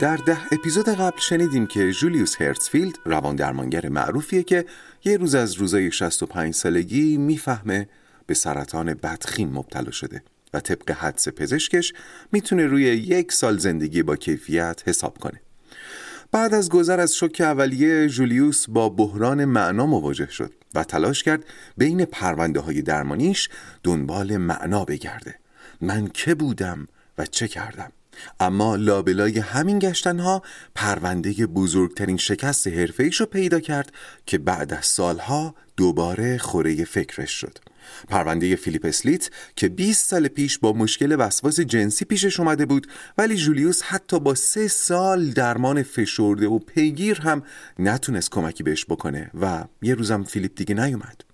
در ده اپیزود قبل شنیدیم که جولیوس هرتسفیلد روان درمانگر معروفیه که یه روز از روزای 65 سالگی می‌فهمه به سرطان بدخیم مبتلا شده و طبق حدس پزشکش می‌تونه روی یک سال زندگی با کیفیت حساب کنه. بعد از گذر از شوک اولیه جولیوس با بحران معنا مواجه شد و تلاش کرد بین پرونده های درمانیش دنبال معنا بگرده. من که بودم و چه کردم؟ اما لابلای همین گشتنها پرونده بزرگترین شکست حرفه‌ایش رو پیدا کرد که بعد از سالها دوباره خوره فکرش شد. پرونده فیلیپ اسلیت که 20 سال پیش با مشکل وسواس جنسی پیشش اومده بود ولی جولیوس حتی با سه سال درمان فشرده و پیگیر هم نتونست کمکی بهش بکنه و یه روزم فیلیپ دیگه نیومد.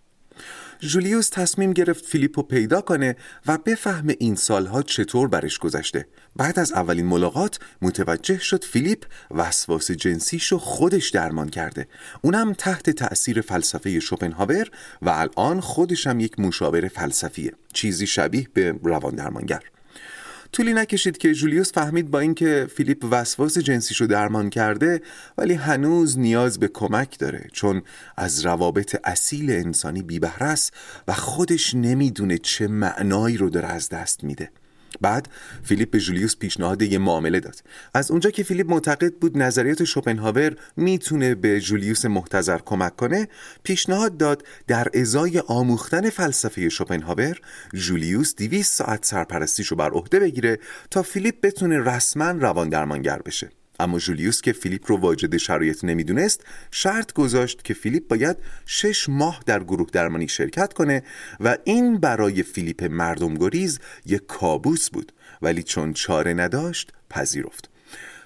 جولیوس تصمیم گرفت فیلیپو پیدا کنه و بفهمه این سالها چطور برش گذشته. بعد از اولین ملاقات متوجه شد فیلیپ وسواس جنسیشو خودش درمان کرده. اونم تحت تأثیر فلسفه شوپنهاور و الان خودش هم یک مشاور فلسفیه. چیزی شبیه به روان درمانگر. طولی نکشید که جولیوس فهمید با اینکه فیلیپ وسواس جنسیشو درمان کرده ولی هنوز نیاز به کمک داره چون از روابط اصیل انسانی بیبهره است و خودش نمی‌دونه چه معنایی رو داره از دست میده. بعد فیلیپ به جولیوس پیشنهاد یه معامله داد. از اونجا که فیلیپ معتقد بود نظریات شوپنهاور می‌تونه به جولیوس محتضر کمک کنه پیشنهاد داد در ازای آموختن فلسفه شوپنهاور جولیوس 200 ساعت سرپرستیشو بر عهده بگیره تا فیلیپ بتونه رسما روان درمانگر بشه. اما جولیوس که فیلیپ رو واجد شرایط نمی‌دونست شرط گذاشت که فیلیپ باید شش ماه در گروه درمانی شرکت کنه و این برای فیلیپ مردم گریز یک کابوس بود ولی چون چاره نداشت پذیرفت.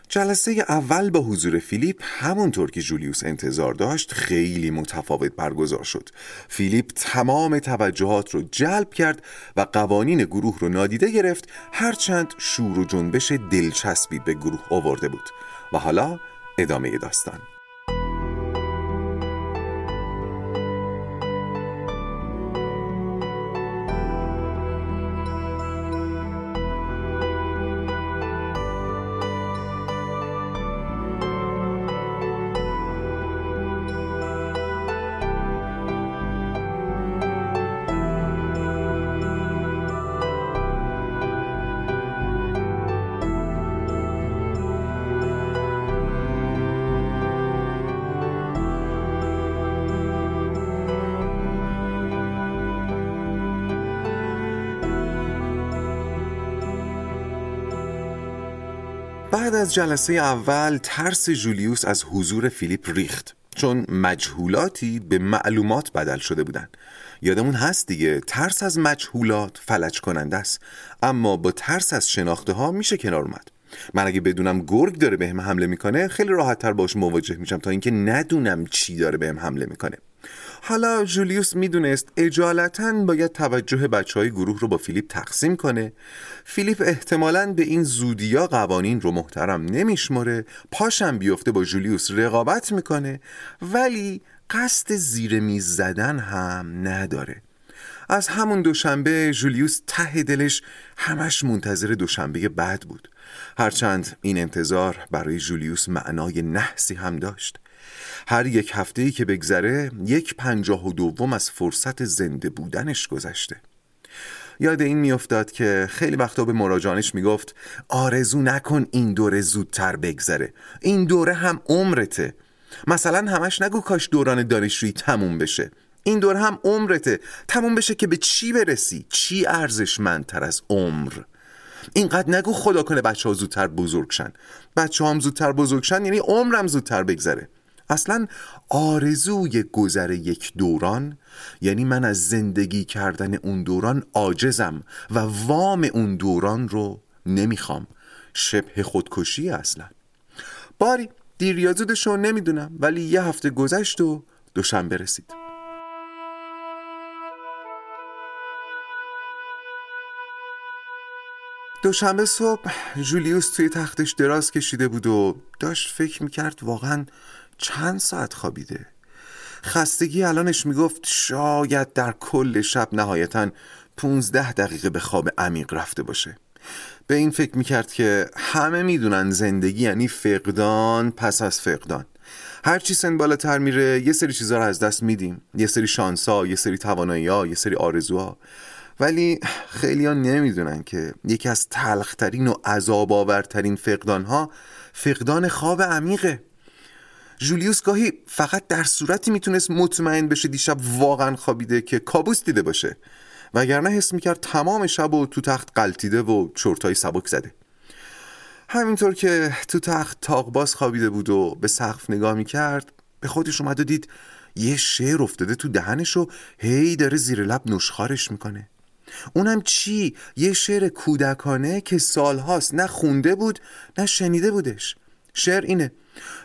جلسه اول با حضور فیلیپ همونطور که جولیوس انتظار داشت خیلی متفاوت برگزار شد. فیلیپ تمام توجهات رو جلب کرد و قوانین گروه رو نادیده گرفت هرچند شور و جنبش دلچسبی به گروه آورده بود. و حالا ادامه داستان. بعد از جلسه اول ترس جولیوس از حضور فیلیپ ریخت. چون مجهولاتی به معلومات بدل شده بودن یادمون هست دیگه ترس از مجهولات فلج کننده است. اما با ترس از شناخته ها میشه کنار اومد. من اگه بدونم گرگ داره بهم حمله می‌کنه خیلی راحت تر باش مواجه میشم تا اینکه ندونم چی داره بهم حمله می‌کنه. حالا جولیوس می‌دونست اجالتا باید توجه بچه های گروه رو با فیلیپ تقسیم کنه. فیلیپ احتمالا به این زودیا قوانین رو محترم نمیشمره پاشم بیفته با جولیوس رقابت می‌کنه ولی قصد زیر میز زدن هم نداره. از همون دوشنبه جولیوس ته دلش همش منتظر دوشنبه بعد بود. هرچند این انتظار برای جولیوس معنای نحسی هم داشت. هر یک هفته ای که بگذره یک پنجاه و دوم از فرصت زنده بودنش گذشته. یاد این میافتاد که خیلی وقتا به مراجعانش می‌گفت آرزو نکن این دوره زودتر بگذره. این دوره هم عمرته. مثلا همش نگو کاش دوران دانشجویی تموم بشه. این دور هم عمرته. تموم بشه که به چی برسی؟ چی ارزشمندتر از عمر؟ اینقدر نگو خدا کنه بچه ها زودتر بزرگشن بچه هم زودتر بزرگشن یعنی عمرم زودتر بگذره. اصلا آرزوی گذر یک دوران یعنی من از زندگی کردن اون دوران عاجزم و وام اون دوران رو نمی‌خوام. شبه خودکشی اصلا. باری دیر نمی‌دونم ولی یه هفته گذشت و دوشنبه رسید. دوشنبه صبح جولیوس توی تختش دراز کشیده بود و داشت فکر می‌کرد واقعا چند ساعت خوابیده. خستگی الانش می‌گفت شاید در کل شب نهایتا 15 دقیقه به خواب عمیق رفته باشه. به این فکر می‌کرد که همه می‌دونن زندگی یعنی فقدان پس از فقدان. هر چی سن بالاتر میره یه سری چیزها رو از دست میدیم. یه سری شانسا یه سری توانایی یه سری آرزوها. ولی خیلی ها نمی‌دونن که یکی از تلخترین و عذاب آورترین فقدان ها فقدان خواب عمیقه. جولیوس گاهی فقط در صورتی می‌تونست مطمئن بشه دیشب واقعا خوابیده که کابوس دیده باشه وگرنه حس می‌کرد تمام شب و تو تخت قلتیده و چرتای سبک زده. همینطور که تو تخت تاقباز خوابیده بود و به سقف نگاه می‌کرد به خودش اومد و دید یه شعر افتاده تو دهنش و هی داره زیر لب نشخارش می‌کنه. اونم چی؟ یه شعر کودکانه که سالهاست. نه خونده بود نه شنیده بودش. شعر اینه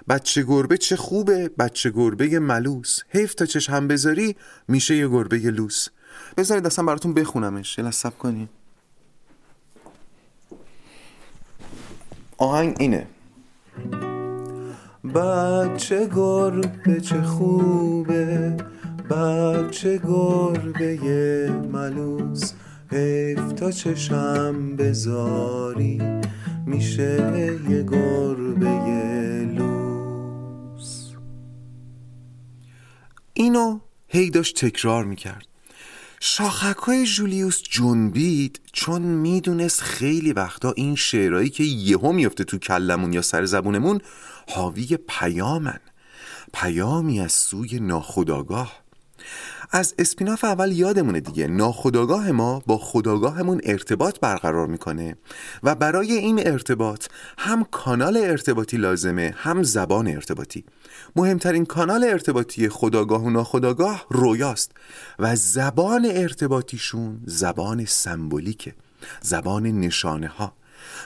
بچه گربه چه خوبه بچه گربه ملوس. حیف تا چش هم بذاری میشه یه گربه لوس. بذارید اصلا براتون بخونمش یه سب کنیم آهنگ اینه. بچه گربه چه خوبه بچه گربه ملوس حیف تا چشم بذاری میشه یه گربه لوس اینو هی داشت تکرار می‌کرد. شاخک های جولیوس جنبید چون می‌دونست خیلی وقتا این شعرهایی که یهو میفته تو کلمون یا سر زبونمون حاوی پیامن. پیامی از سوی ناخداگاه از اسپیناف اول یادمونه دیگه. ناخداگاه ما با خداگاهمون ارتباط برقرار می‌کنه و برای این ارتباط هم کانال ارتباطی لازمه هم زبان ارتباطی. مهمترین کانال ارتباطی خداگاه و ناخداگاه رویاست و زبان ارتباطیشون زبان سمبولیکه زبان نشانه ها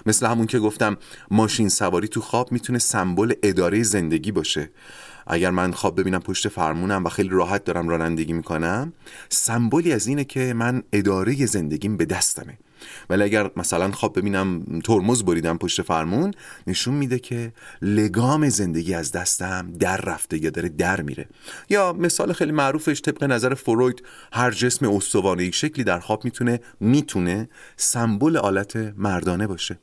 مثل همون که گفتم ماشین سواری تو خواب می‌تونه سمبل اداره زندگی باشه. اگر من خواب ببینم پشت فرمونم و خیلی راحت دارم رانندگی می‌کنم سمبولی از اینه که من اداره زندگیم به دستمه. ولی اگر مثلا خواب ببینم ترمز بریدم پشت فرمون نشون میده که لگام زندگی از دستم در رفته یا داره در میره. یا مثال خیلی معروفش طبق نظر فروید هر جسم استوانه شکلی در خواب می‌تونه می‌تونه سمبل آلت مردانه باشه.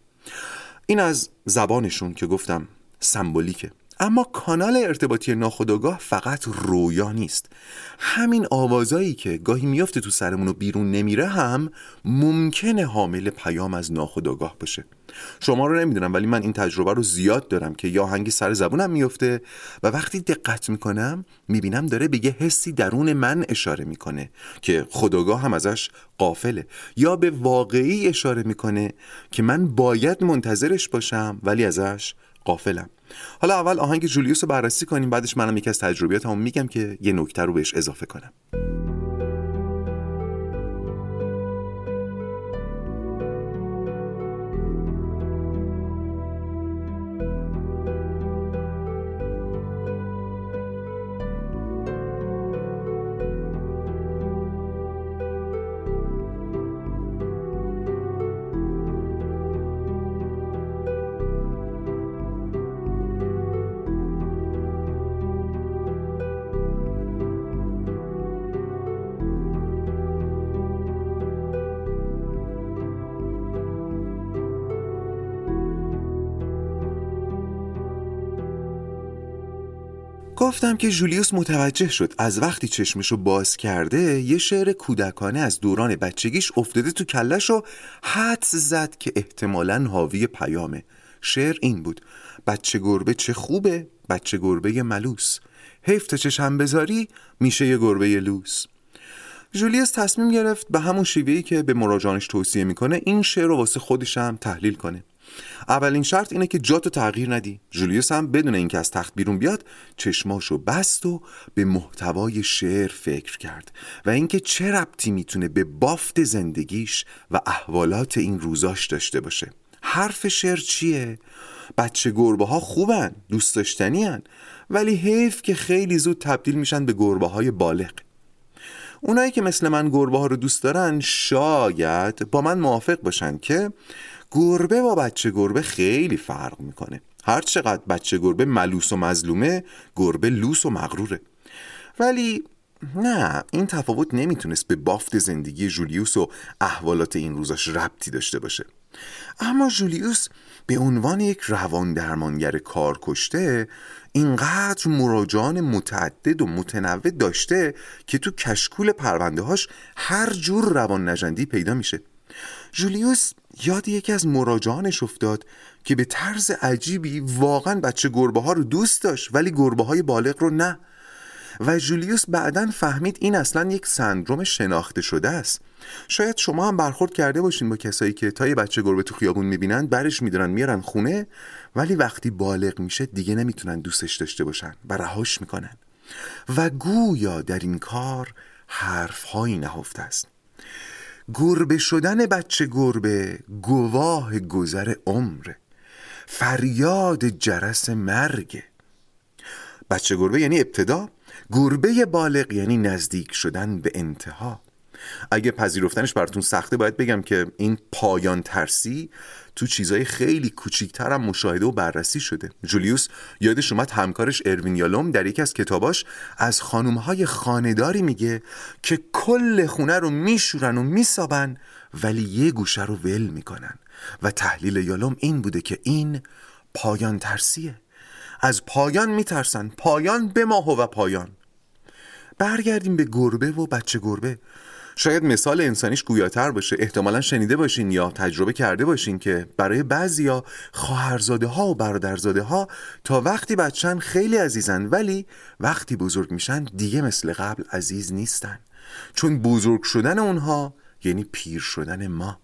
این از زبانشون که گفتم سمبولیکه. اما کانال ارتباطی ناخودآگاه فقط رویا نیست. همین آوازایی که گاهی میافته تو سرمون و بیرون نمیره هم ممکنه حامل پیام از ناخودآگاه باشه. شما رو نمی‌دونم ولی من این تجربه رو زیاد دارم که یا هنگی سر زبونم میفته و وقتی دقت می‌کنم می‌بینم داره به یه حسی درون من اشاره می‌کنه که خداگاه هم ازش قافله یا به واقعی اشاره می‌کنه که من باید منتظرش باشم ولی ازش قافلم. حالا اول آهنگ جولیوس رو بررسی کنیم بعدش منم یکی از تجربیاتمو میگم که یه نکته رو بهش اضافه کنم. گفتم که جولیوس متوجه شد از وقتی چشمشو باز کرده یه شعر کودکانه از دوران بچگیش افتاده تو کلش و حد زد که احتمالا حاوی پیامه. شعر این بود بچه گربه چه خوبه بچه گربه ملوس. حیف تا چشم بذاری میشه یه گربه لوس. جولیوس تصمیم گرفت به همون شیوهی که به مراجعانش توصیه می‌کنه این شعر رو واسه خودش هم تحلیل کنه. اولین شرط اینه که جاتو تغییر ندی جولیوس هم بدون اینکه از تخت بیرون بیاد چشماشو بست و به محتوای شعر فکر کرد و اینکه چه ربطی می‌تونه به بافت زندگیش و احوالات این روزاش داشته باشه حرف شعر چیه؟ بچه گربه ها خوبن دوست داشتنی. ولی حیف که خیلی زود تبدیل میشن به گربه های بالغ اونایی که مثل من گربه ها رو دوست دارن شاید با من موافق باشن که گربه با بچه گربه خیلی فرق می‌کنه. هر چقدر بچه گربه ملوس و مظلومه گربه لوس و مغروره. ولی نه این تفاوت نمی‌تونست به بافت زندگی جولیوس و احوالات این روزاش ربطی داشته باشه. اما جولیوس به عنوان یک روان درمانگر کار کشته اینقدر مراجعان متعدد و متنوع داشته که تو کشکول پرونده هاش هر جور روان نجندی پیدا میشه. جولیوس یاد یکی از مراجعانش افتاد که به طرز عجیبی واقعا بچه گربه ها رو دوست داشت ولی گربه های بالغ رو نه. و جولیوس بعدا فهمید این اصلا یک سندروم شناخته شده است. شاید شما هم برخورد کرده باشین با کسایی که تا یه بچه گربه تو خیابون می‌بینن برش میدارن میارن خونه ولی وقتی بالغ میشه دیگه نمی‌تونن دوستش داشته باشن و رهاش می‌کنن. و گویا در این کار حرفهایی نهفته است. گربه شدن بچه گربه گواه گذر عمر فریاد جرس مرگ. بچه گربه یعنی ابتدا گربه بالغ یعنی نزدیک شدن به انتها. اگه پذیرفتنش براتون سخته باید بگم که این پایان ترسی تو چیزای خیلی کوچیکتر هم مشاهده و بررسی شده. جولیوس یادش اومد همکارش اروین یالوم در یکی از کتاباش از خانومهای خانداری میگه که کل خونه رو میشورن و میسابن ولی یه گوشه رو ول می‌کنن. و تحلیل یالوم این بوده که این پایان ترسیه. از پایان میترسن. پایان به ماه و پایان. برگردیم به گربه و بچه گربه. شاید مثال انسانیش گویاتر باشه احتمالا شنیده باشین یا تجربه کرده باشین که برای بعضیا خواهرزاده ها و برادرزاده ها تا وقتی بچن خیلی عزیزن ولی وقتی بزرگ میشن دیگه مثل قبل عزیز نیستن. چون بزرگ شدن اونها یعنی پیر شدن ما.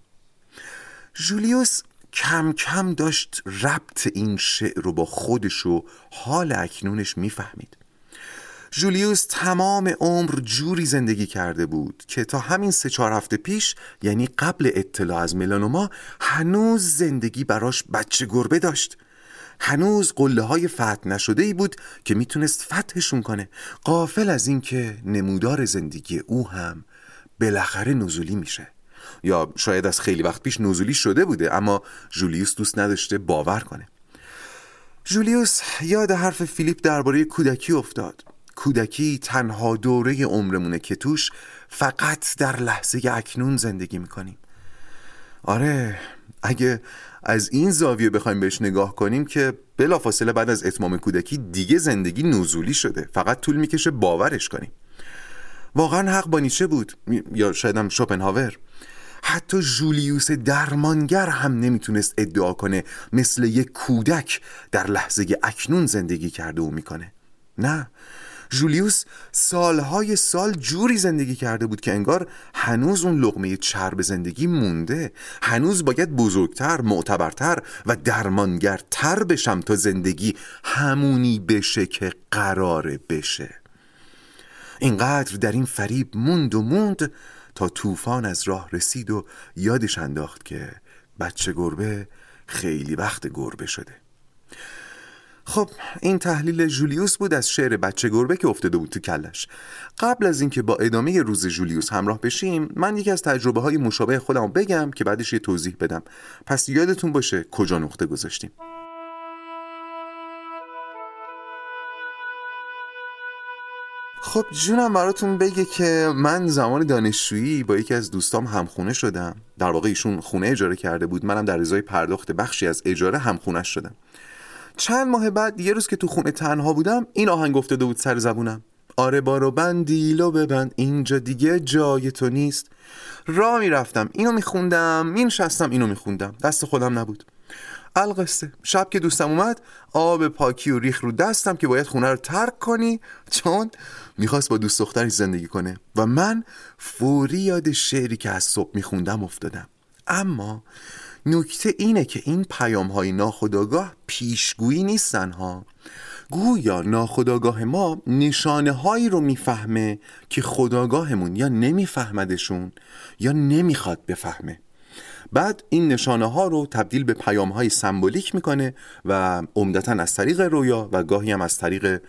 جولیوس کم کم داشت ربط این شعر رو با خودش و حال اکنونش می‌فهمید. جولیوس تمام عمر جوری زندگی کرده بود که تا همین سه چهار هفته پیش یعنی قبل اطلاع از ملانوما هنوز زندگی براش بچه گربه داشت. هنوز قله های فتح نشده ای بود که می‌تونست فتحشون کنه. قافل از اینکه نمودار زندگی او هم بالاخره نزولی میشه. یا شاید از خیلی وقت پیش نزولی شده بوده اما جولیوس دوست نداشته باور کنه. جولیوس یاد حرف فیلیپ درباره کودکی افتاد. کودکی تنها دوره عمرمونه که توش فقط در لحظه اکنون زندگی می‌کنیم. آره اگه از این زاویه بخوایم بهش نگاه کنیم که بلافاصله بعد از اتمام کودکی دیگه زندگی نزولی شده. فقط طول می‌کشه باورش کنیم. واقعا حق با نیچه بود یا شاید هم شوپنهاور. حتی جولیوس درمانگر هم نمی‌تونست ادعا کنه مثل یک کودک در لحظه اکنون زندگی کرده و می‌کنه. نه جولیوس سالهای سال جوری زندگی کرده بود که انگار هنوز اون لغمه چرب زندگی مونده. هنوز باید بزرگتر معتبرتر و درمانگرتر بشم تا زندگی همونی بشه که قراره بشه. اینقدر در این فریب موند و موند تا طوفان از راه رسید و یادش انداخت که بچه گربه خیلی وقت گربه شده. خب این تحلیل جولیوس بود از شعر بچه گربه که افتاده بود تو کلش. قبل از اینکه با ادامه روز جولیوس همراه بشیم من یکی از تجربه های مشابه خودم بگم که بعدش یه توضیح بدم. پس یادتون باشه کجا نقطه گذاشتیم. خب جونم براتون بگه که من زمان دانشجویی با یکی از دوستام همخونه شدم. در واقع ایشون خونه اجاره کرده بود منم در ازای پرداخت بخشی از اجاره همخونه شدم. چند ماه بعد یه روز که تو خونه تنها بودم این آهنگ افتاده بود سر زبونم. آره بارو بند دیلو ببند اینجا دیگه جای تو نیست. را می‌رفتم اینو میخوندم مینشستم اینو میخوندم. دست خودم نبود. القصه. شب که دوستم اومد آب پاکی و ریخ رو دستم که باید خونه رو ترک کنی چون می‌خواست با دوست دخترش زندگی کنه. و من فوری یاد شعری که از صبح میخوندم افتادم. اما نکته اینه که این پیام های ناخداگاه پیشگویی نیستن ها. گویا ناخداگاه ما نشانه هایی رو می‌فهمه که خداگاهمون یا نمیفهمدشون یا نمی‌خواد بفهمه. بعد این نشانه ها رو تبدیل به پیام های سمبولیک می‌کنه و عمدتا از طریق رویا و گاهی هم از طریق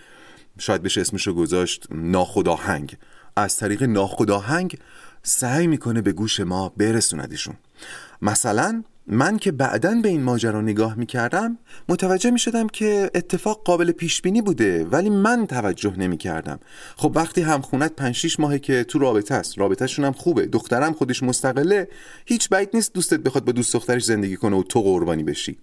شاید بشه اسمشو گذاشت ناخداهنگ از طریق ناخداهنگ سعی می‌کنه به گوش ما برسوندشون. مثلا من که بعدا به این ماجرا نگاه می‌کردم متوجه می‌شدم که اتفاق قابل پیش بینی بوده ولی من توجه نمی‌کردم. خب وقتی همخونت 5 6 ماهه که تو رابطه است رابطهشون هم خوبه دخترم خودش مستقله هیچ بعید نیست دوستت بخواد با دوست دخترش زندگی کنه و تو قربانی بشی.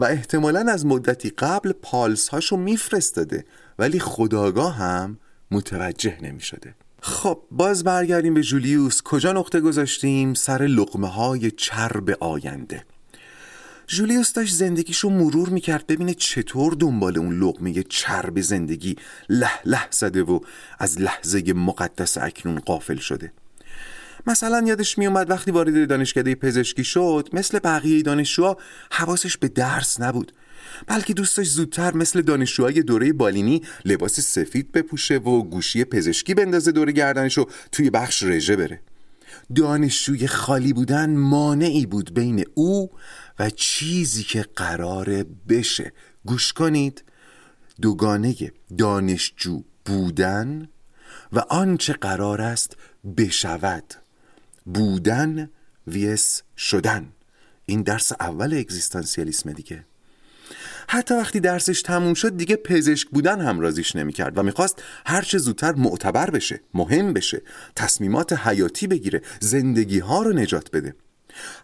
و احتمالا از مدتی قبل پالس هاشو میفرستاده ولی خداگاه هم متوجه نمی‌شده. خب باز برگردیم به جولیوس. کجا نقطه گذاشتیم؟ سر لقمه های چرب آینده. جولیوس داشت زندگیشو مرور می‌کرد. ببینه چطور دنبال اون لقمه چرب زندگی له له زده و از لحظه مقدس اکنون قافل شده. مثلا یادش میومد وقتی وارد دانشکده پزشکی شد مثل بقیه دانشجوها حواسش به درس نبود. بلکه دوست زودتر مثل دانشجوهای دوره بالینی لباس سفید بپوشه و گوشی پزشکی بندازه دور گردنش و توی بخش رژه بره. دانشجوی خالی بودن مانعی بود بین او و چیزی که قراره بشه. گوش کنید. دوگانه دانشجو بودن و آنچه قرار است بشود. بودن ویس شدن. این درس اول اگزیستانسیالیسم دیگه. حتی وقتی درسش تموم شد دیگه پزشک بودن هم رازیش نمی‌کرد و می‌خواست هرچه زودتر معتبر بشه مهم بشه تصمیمات حیاتی بگیره زندگی ها رو نجات بده.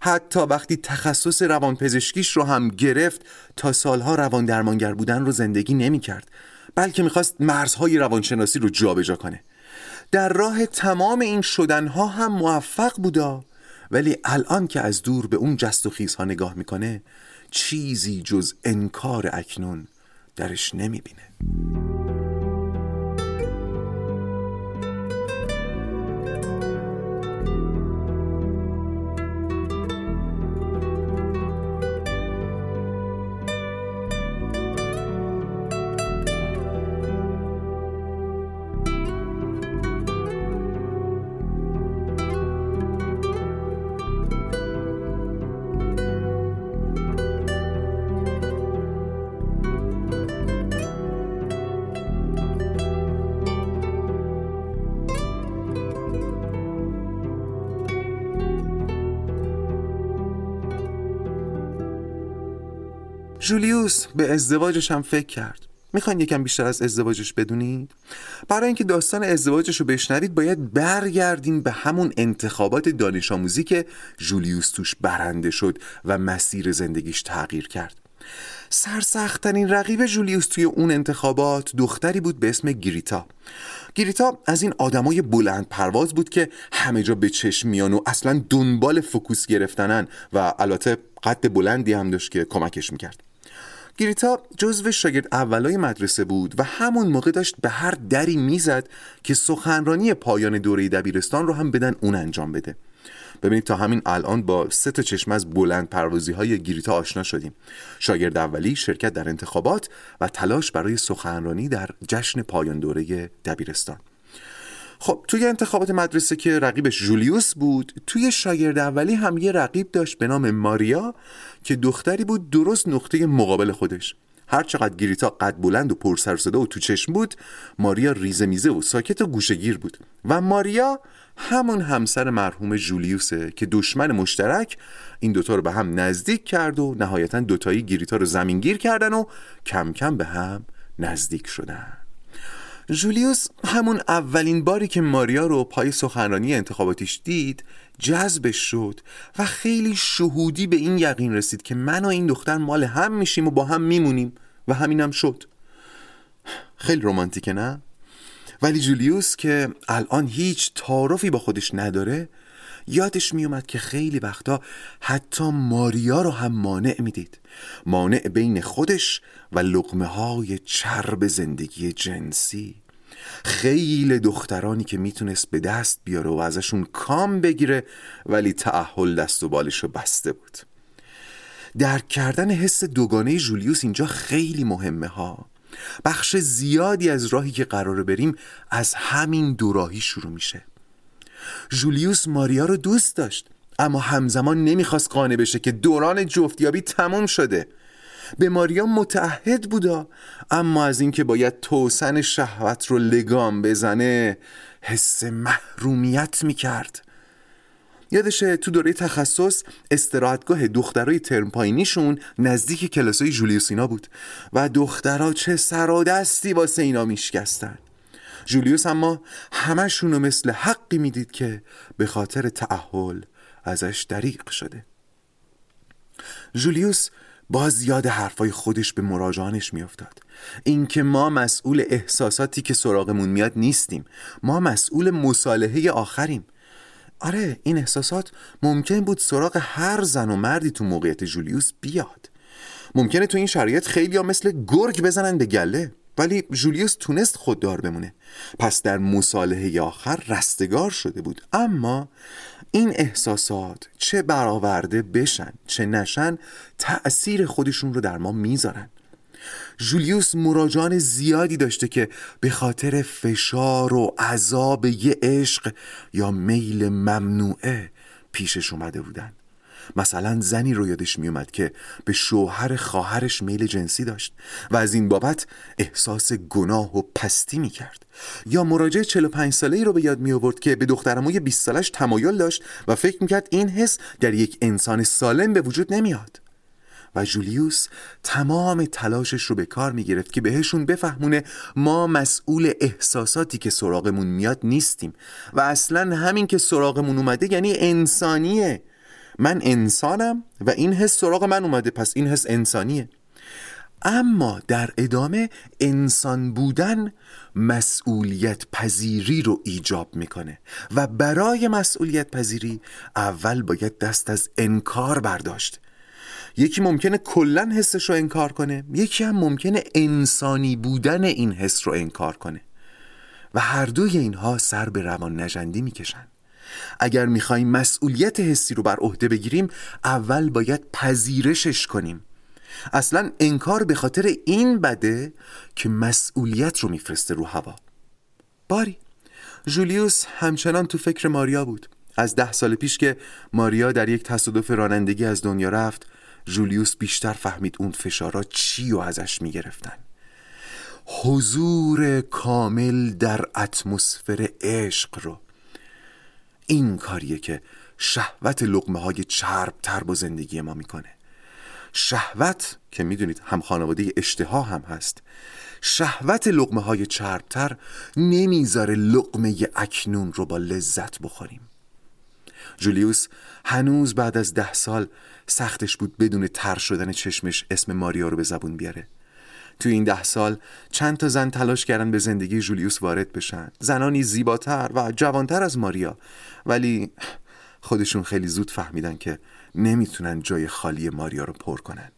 حتی وقتی تخصص روانپزشکیش رو هم گرفت تا سالها روان درمانگر بودن رو زندگی نمی‌کرد بلکه می‌خواست مرزهای روانشناسی رو جابجا کنه. در راه تمام این شدنها هم موفق بودا ولی الان که از دور به اون جست و خیزها نگاه می‌کنه چیزی جز انکار اکنون درش نمی‌بینه. جولیوس به ازدواجش هم فکر کرد. می‌خواین یکم بیشتر از ازدواجش بدونید؟ برای اینکه داستان ازدواجش رو بشنوید باید برگردیم به همون انتخابات دانش آموزی که جولیوس توش برنده شد و مسیر زندگیش تغییر کرد. سرسختترین رقیب جولیوس توی اون انتخابات دختری بود به اسم گریتا. گریتا از این آدمای بلند پرواز بود که همه جا به چشم میان و اصلا دنبال فکوس گرفتنن و البته قد بلندی هم داشت که کمکش می‌کرد. گریتا جزو شاگرد اولای مدرسه بود و همون موقع داشت به هر دری می‌زد که سخنرانی پایان دوره دبیرستان رو هم بدن اون انجام بده. ببینید تا همین الان با سه تا چشم از بلند پروازی های گریتا آشنا شدیم. شاگرد اولی شرکت در انتخابات و تلاش برای سخنرانی در جشن پایان دوره دبیرستان. خب توی انتخابات مدرسه که رقیبش جولیوس بود توی شاگرد اولی هم یه رقیب داشت به نام ماریا که دختری بود درست نقطه مقابل خودش. هر چقدر گریتا قد بلند و پرسر صدا و تو چشم بود ماریا ریزه میزه و ساکت و گوشگیر بود. و ماریا همون همسر مرحوم جولیوسه که دشمن مشترک این دوتا رو به هم نزدیک کرد و نهایتا دوتایی گریتا رو زمینگیر کردن و کم کم به هم نزدیک شدن. جولیوس همون اولین باری که ماریا رو پای سخنرانی انتخاباتیش دید جذبش شد و خیلی شهودی به این یقین رسید که من و این دختر مال هم میشیم و با هم میمونیم و همینم شد خیلی رومانتیکه نه؟ ولی جولیوس که الان هیچ تعارفی با خودش نداره یادش میومد که خیلی وقتا حتی ماریا رو هم مانع می‌دید. مانع بین خودش و لقمه های چرب زندگی جنسی. خیلی دخترانی که می‌تونست به دست بیاره و ازشون کام بگیره ولی تعهل دست و بالش رو بسته بود. درک کردن حس دوگانه جولیوس اینجا خیلی مهمه ها. بخش زیادی از راهی که قراره بریم از همین دو راهی شروع میشه. جولیوس ماریا رو دوست داشت. اما همزمان نمی‌خواست قانع بشه که دوران جفتیابی تمام شده. به ماریا متعهد بودا اما از اینکه باید توسن شهوت رو لگام بزنه حس محرومیت می‌کرد. یادشه تو دوره تخصص استراحتگاه دخترای ترم پایینیشون نزدیک کلاسای جولیوس اینا بود و دخترها چه سر و دستی واسه اینا میشکستن. جولیوس اما همشون رو مثل حقی می‌دید که به خاطر تعهل ازش دریق شده. جولیوس باز یاد حرفای خودش به مراجعانش میافتاد. اینکه ما مسئول احساساتی که سراغمون میاد نیستیم. ما مسئول مصالحه آخریم. آره این احساسات ممکن بود سراغ هر زن و مردی تو موقعیت جولیوس بیاد. ممکنه تو این شرایط خیلی مثل گرگ بزنن به گله. ولی جولیوس تونست خوددار بمونه. پس در مصالحه آخر رستگار شده بود. اما این احساسات چه برآورده بشن چه نشن تأثیر خودشون رو در ما می‌ذارن. جولیوس مراجعان زیادی داشته که به خاطر فشار و عذاب یه عشق یا میل ممنوعه پیشش اومده بودن. مثلا زنی رو یادش میومد که به شوهر خواهرش میل جنسی داشت و از این بابت احساس گناه و پستی می‌کرد. یا مراجع 45 ساله ای رو به یاد می آورد که به دخترموی 20 سالش تمایل داشت و فکر می‌کرد این حس در یک انسان سالم به وجود نمیاد. و جولیوس تمام تلاشش رو به کار می گرفت که بهشون بفهمونه ما مسئول احساساتی که سراغمون میاد نیستیم و اصلا همین که سراغمون اومده یعنی انسانیه. من انسانم و این حس سراغ من اومده پس این حس انسانیه. اما در ادامه انسان بودن مسئولیت پذیری رو ایجاب می‌کنه و برای مسئولیت پذیری اول باید دست از انکار برداشت. یکی ممکنه کلا حسش رو انکار کنه یکی هم ممکنه انسانی بودن این حس رو انکار کنه. و هر دوی اینها سر به روان نجندی می‌کشن. اگر می‌خوایم مسئولیت حسی رو بر عهده بگیریم اول باید پذیرشش کنیم. اصلا انکار به خاطر این بده که مسئولیت رو میفرسته رو هوا. باری. جولیوس همچنان تو فکر ماریا بود. از ده سال پیش که ماریا در یک تصادف رانندگی از دنیا رفت جولیوس بیشتر فهمید اون فشارا چی و ازش می‌گرفتن. حضور کامل در اتمسفر عشق رو. این کاریه که شهوت لقمه های چرب تر با زندگی ما می‌کنه. شهوت که می‌دونید هم خانواده اشتها هم هست. شهوت لقمه های چربتر نمی‌ذاره لقمه اکنون رو با لذت بخوریم. جولیوس هنوز بعد از ده سال سختش بود بدون تر شدن چشمش اسم ماریا رو به زبون بیاره. توی این ده سال چند تا زن تلاش کردن به زندگی جولیوس وارد بشن. زنانی زیباتر و جوانتر از ماریا. ولی خودشون خیلی زود فهمیدن که نمی‌تونن جای خالی ماریا رو پر کنن.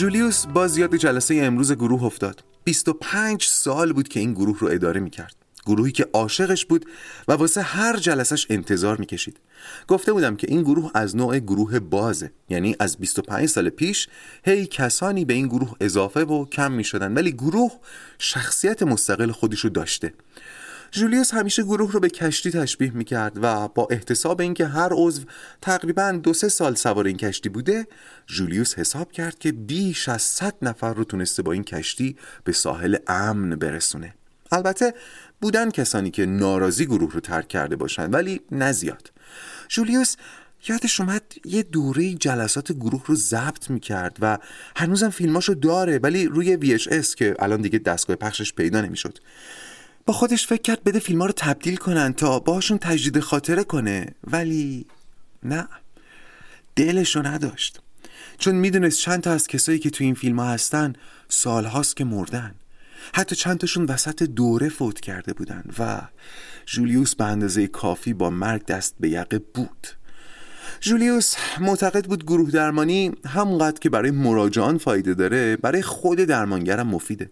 جولیوس باز یاد جلسه امروز گروه افتاد. 25 سال بود که این گروه رو اداره می‌کرد. گروهی که عاشقش بود و واسه هر جلسش انتظار می‌کشید. گفته بودم که این گروه از نوع گروه بازه. یعنی از 25 سال پیش هی کسانی به این گروه اضافه و کم می‌شدن. ولی گروه شخصیت مستقل خودش رو داشته. جولیوس همیشه گروه رو به کشتی تشبیه می‌کرد و با احتساب اینکه هر عضو تقریبا دو سه سال سوار این کشتی بوده جولیوس حساب کرد که بیش از 100 نفر رو تونسته با این کشتی به ساحل امن برسونه. البته بودن کسانی که ناراضی گروه رو ترک کرده باشند ولی نزیاد جولیوس یادش اومد یه دوره جلسات گروه رو ضبط می‌کرد و هنوزم فیلماشو داره ولی روی VHS که الان دیگه دستگاه پخشش پیدا نمی‌شد. با خودش فکر کرد بده فیلم ها رو تبدیل کنن تا باشون تجدید خاطره کنه. ولی نه. دلش رو نداشت. چون می‌دونست چند تا از کسایی که تو این فیلم ها هستن سالهاست که مردن. حتی چند تاشون وسط دوره فوت کرده بودن و جولیوس به اندازه کافی با مرگ دست به یقه بود. جولیوس معتقد بود گروه درمانی همونقدر که برای مراجعان فایده داره برای خود درمانگرم مفیده.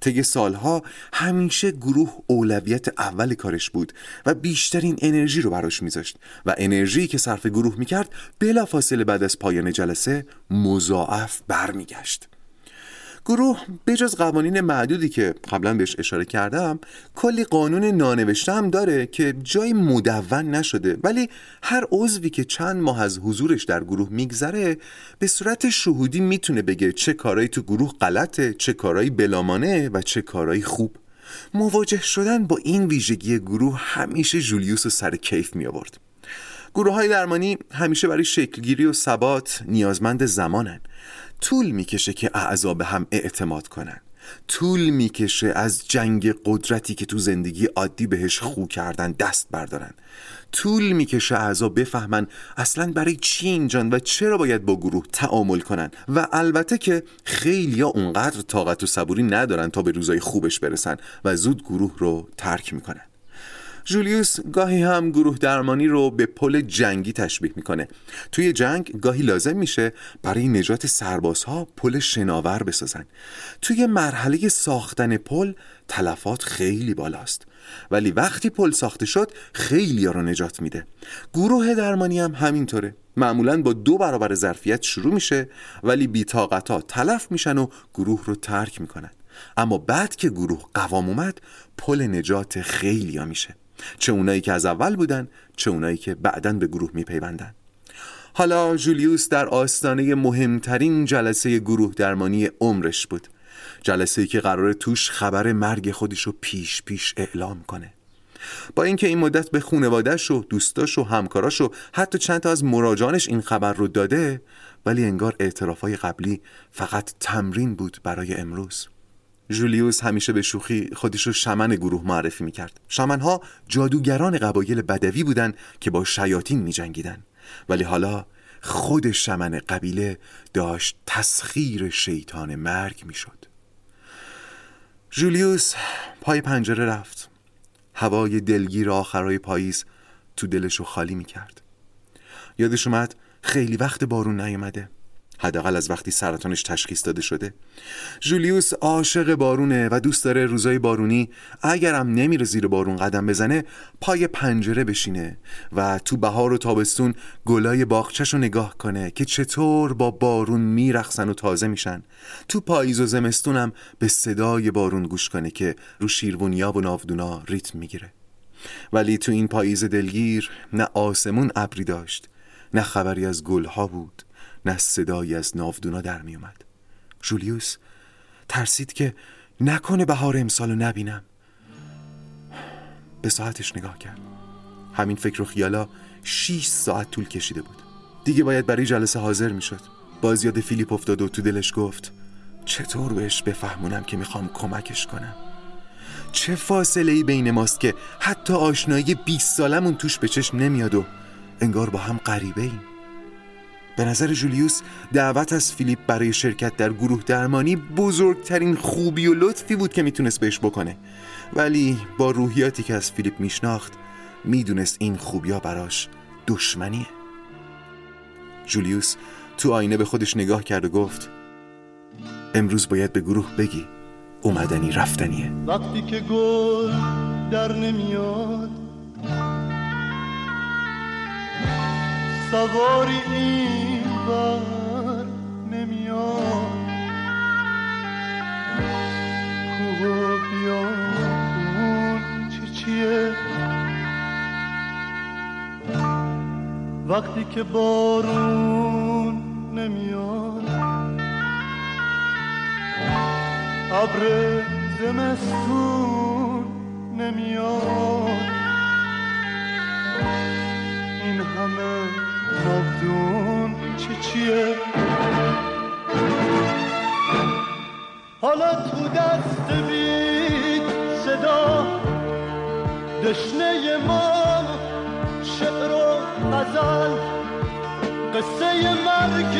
طی سالها همیشه گروه اولویت اول کارش بود و بیشترین انرژی رو براش میذاشت و انرژی که صرف گروه می‌کرد بلافاصله بعد از پایان جلسه مضاعف برمیگشت. گروه بجز قوانین معدودی که قبلا بهش اشاره کردم کلی قانون نانوشته هم داره که جای مدون نشده. ولی هر عضوی که چند ماه از حضورش در گروه میگذره به صورت شهودی می‌تونه بگه چه کارایی تو گروه غلطه چه کارایی بلامانه و چه کارایی خوب. مواجه شدن با این ویژگی گروه همیشه جولیوس و سر کیف می آورد گروه های درمانی همیشه برای شکلگیری و ثبات نیازمند زمانن. طول می‌کشه که اعضا به هم اعتماد کنن. طول می‌کشه از جنگ قدرتی که تو زندگی عادی بهش خو کردن دست بردارن. طول می‌کشه اعضا بفهمن اصلا برای چی اینجان و چرا باید با گروه تعامل کنن. و البته که خیلی ها اونقدر طاقت و صبوری ندارن تا به روزای خوبش برسن و زود گروه رو ترک می‌کنن. جولیوس گاهی هم گروه درمانی رو به پل جنگی تشبیه می‌کنه. توی جنگ گاهی لازم میشه برای نجات سربازها پل شناور بسازن. توی مرحله ساختن پل تلفات خیلی بالاست. ولی وقتی پل ساخته شد خیلی ها رو نجات میده. گروه درمانی هم همینطوره. معمولا با دو برابر ظرفیت شروع میشه ولی بیتاقت ها تلف میشن و گروه رو ترک می‌کنن. اما بعد که گروه قوام اومد پل نجات خیلی ها میشه. چه اونایی که از اول بودن چه اونایی که بعدا به گروه میپیوندن. حالا جولیوس در آستانه مهمترین جلسه گروه درمانی عمرش بود. جلسه که قرار توش خبر مرگ خودش رو پیش پیش اعلام کنه. با اینکه این مدت به خونوادش و دوستاش و همکاراش و حتی چند تا از مراجانش این خبر رو داده ولی انگار اعترافای قبلی فقط تمرین بود برای امروز. جولیوس همیشه به شوخی خودش رو شمن گروه معرفی می‌کرد. شمنها جادوگران قبایل بدوی بودند که با شیاطین میجنگیدن ولی حالا خود شمن قبیله داشت تسخیر شیطان مرگ می‌شد. جولیوس پای پنجره رفت. هوای دلگیر آخرای پاییز تو دلشو خالی می‌کرد. یادش اومد خیلی وقت بارون نیومده. حداقل از وقتی سرطانش تشخیص داده شده. جولیوس عاشق بارونه و دوست داره روزای بارونی اگرم نمیره زیر بارون قدم بزنه پای پنجره بشینه و تو بهار و تابستون گلای باغچش رو نگاه کنه که چطور با بارون میرخصن و تازه میشن. تو پاییز و زمستونم به صدای بارون گوش کنه که رو شیروونیا و ناودونا ریتم می‌گیره. ولی تو این پاییز دلگیر نه آسمون ابری داشت نه خبری از گلها بود نه صدایی از ناودونا در می اومد جولیوس ترسید که نکنه بهار امسالو نبینم. به ساعتش نگاه کرد. همین فکر و خیالا 6 ساعت طول کشیده بود. دیگه باید برای جلسه حاضر می‌شد. باز یاد فیلیپ افتاد و تو دلش گفت چطور بهش بفهمونم که می‌خوام کمکش کنم؟ چه فاصله ای بین ماست که حتی آشنایی 20 سالمون توش به چشم نمیاد و انگار با هم غریبه ایم به نظر جولیوس دعوت از فیلیپ برای شرکت در گروه درمانی بزرگترین خوبی و لطفی بود که می‌تونست بهش بکنه. ولی با روحیاتی که از فیلیپ میشناخت می‌دونست این خوبیا براش دشمنیه. جولیوس تو آینه به خودش نگاه کرد و گفت امروز باید به گروه بگی اومدنی رفتنیه. وقتی که گل در نمیاد سواری این بر نمیاد کوه و بیابون چه چیه؟ وقتی که بارون نمیاد ابر زمستون نمیاد نابدون چه چیه؟ حالا تو دست بید صدا دشنه ما شعر و غزل قصه مرگ